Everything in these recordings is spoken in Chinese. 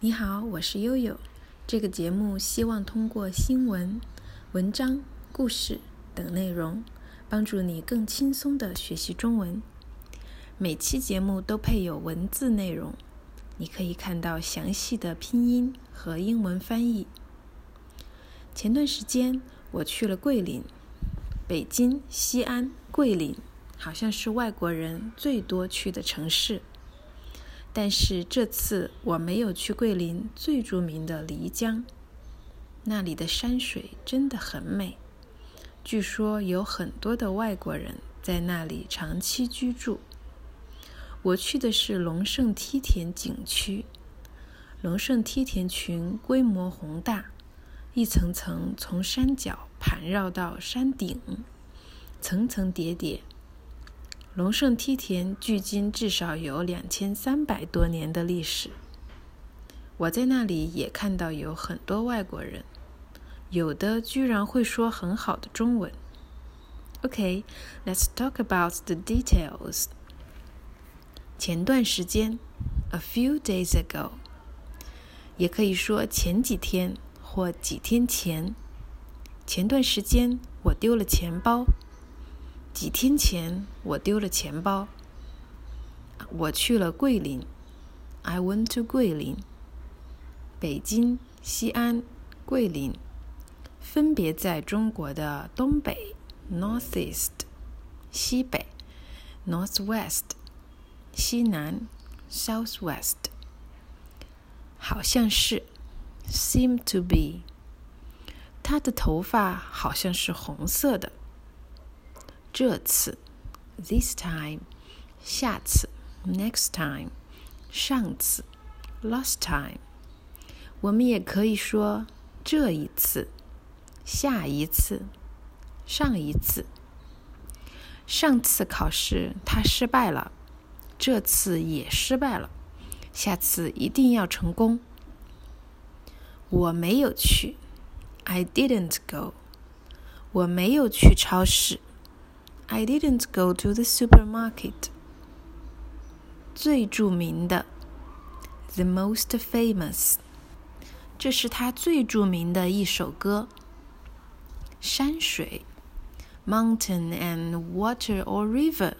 你好，我是悠悠。这个节目希望通过新闻、文章、故事等内容，帮助你更轻松地学习中文。每期节目都配有文字内容，你可以看到详细的拼音和英文翻译。前段时间我去了桂林，北京、西安、桂林，好像是外国人最多去的城市。但是这次我没有去桂林最著名的漓江，那里的山水真的很美。据说有很多的外国人在那里长期居住。我去的是龙胜梯田景区，龙胜梯田群规模宏大，一层层从山脚盘绕到山顶，层层叠叠。龙胜梯田距今至少有两千三百多年的历史。我在那里也看到有很多外国人，有的居然会说很好的中文。OK，let's talk about the details。前段时间，a few days ago，也可以说前几天或几天前。前段时间我丢了钱包。几天前，我丢了钱包。我去了桂林，I went to 桂林。北京、西安、桂林，分别在中国的东北 （Northeast）、西北 （Northwest）、西南 （Southwest）。好像是，seem to be。他的头发好像是红色的。这次，this time，下次，next time，上次，last time。我们也可以说这一次，下一次，上一次。上次考试他失败了，这次也失败了，下次一定要成功。我没有去，I didn't go。我没有去超市。I didn't go to the supermarket. 最着名的，the most famous，这是他最着名的一首歌。山水，mountain and water or river，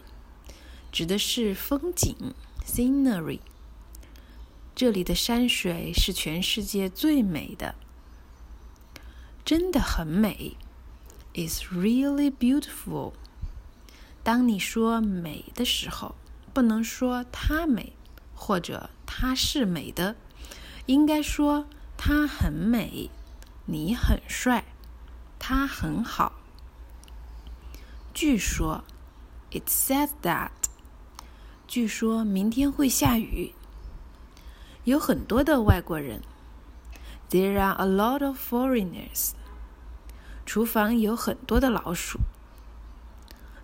指的是风景，scenery。这里的山水是全世界最美的，真的很美，is really beautiful。 当你说美的时候，不能说它美，或者它是美的，应该说它很美，你很帅，它很好。据说，It says that，据说明天会下雨。有很多的外国人，There are a lot of foreigners。厨房有很多的老鼠。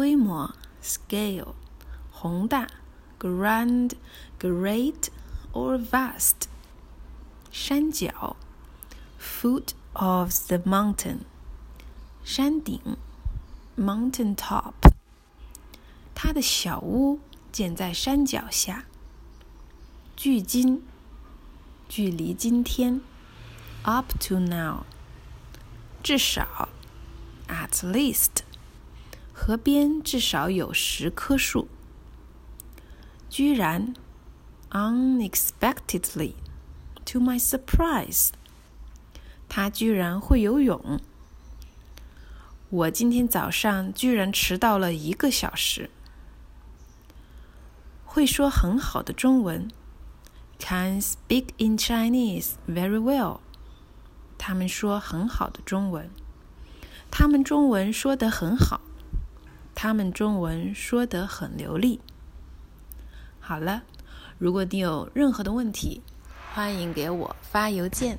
规模 scale 宏大 grand great or vast 山脚 foot of the mountain 山顶 mountain top 他的小屋建在山脚下。距今距离今天 up to now 至少 at least 河边至少有十棵树。居然，unexpectedly to my surprise，他居然会游泳。我今天早上居然迟到了一个小时。会说很好的中文，can speak in Chinese very well。他们说很好的中文，他们中文说得很好。他们中文说得很流利。好了，如果你有任何的问题，欢迎给我发邮件。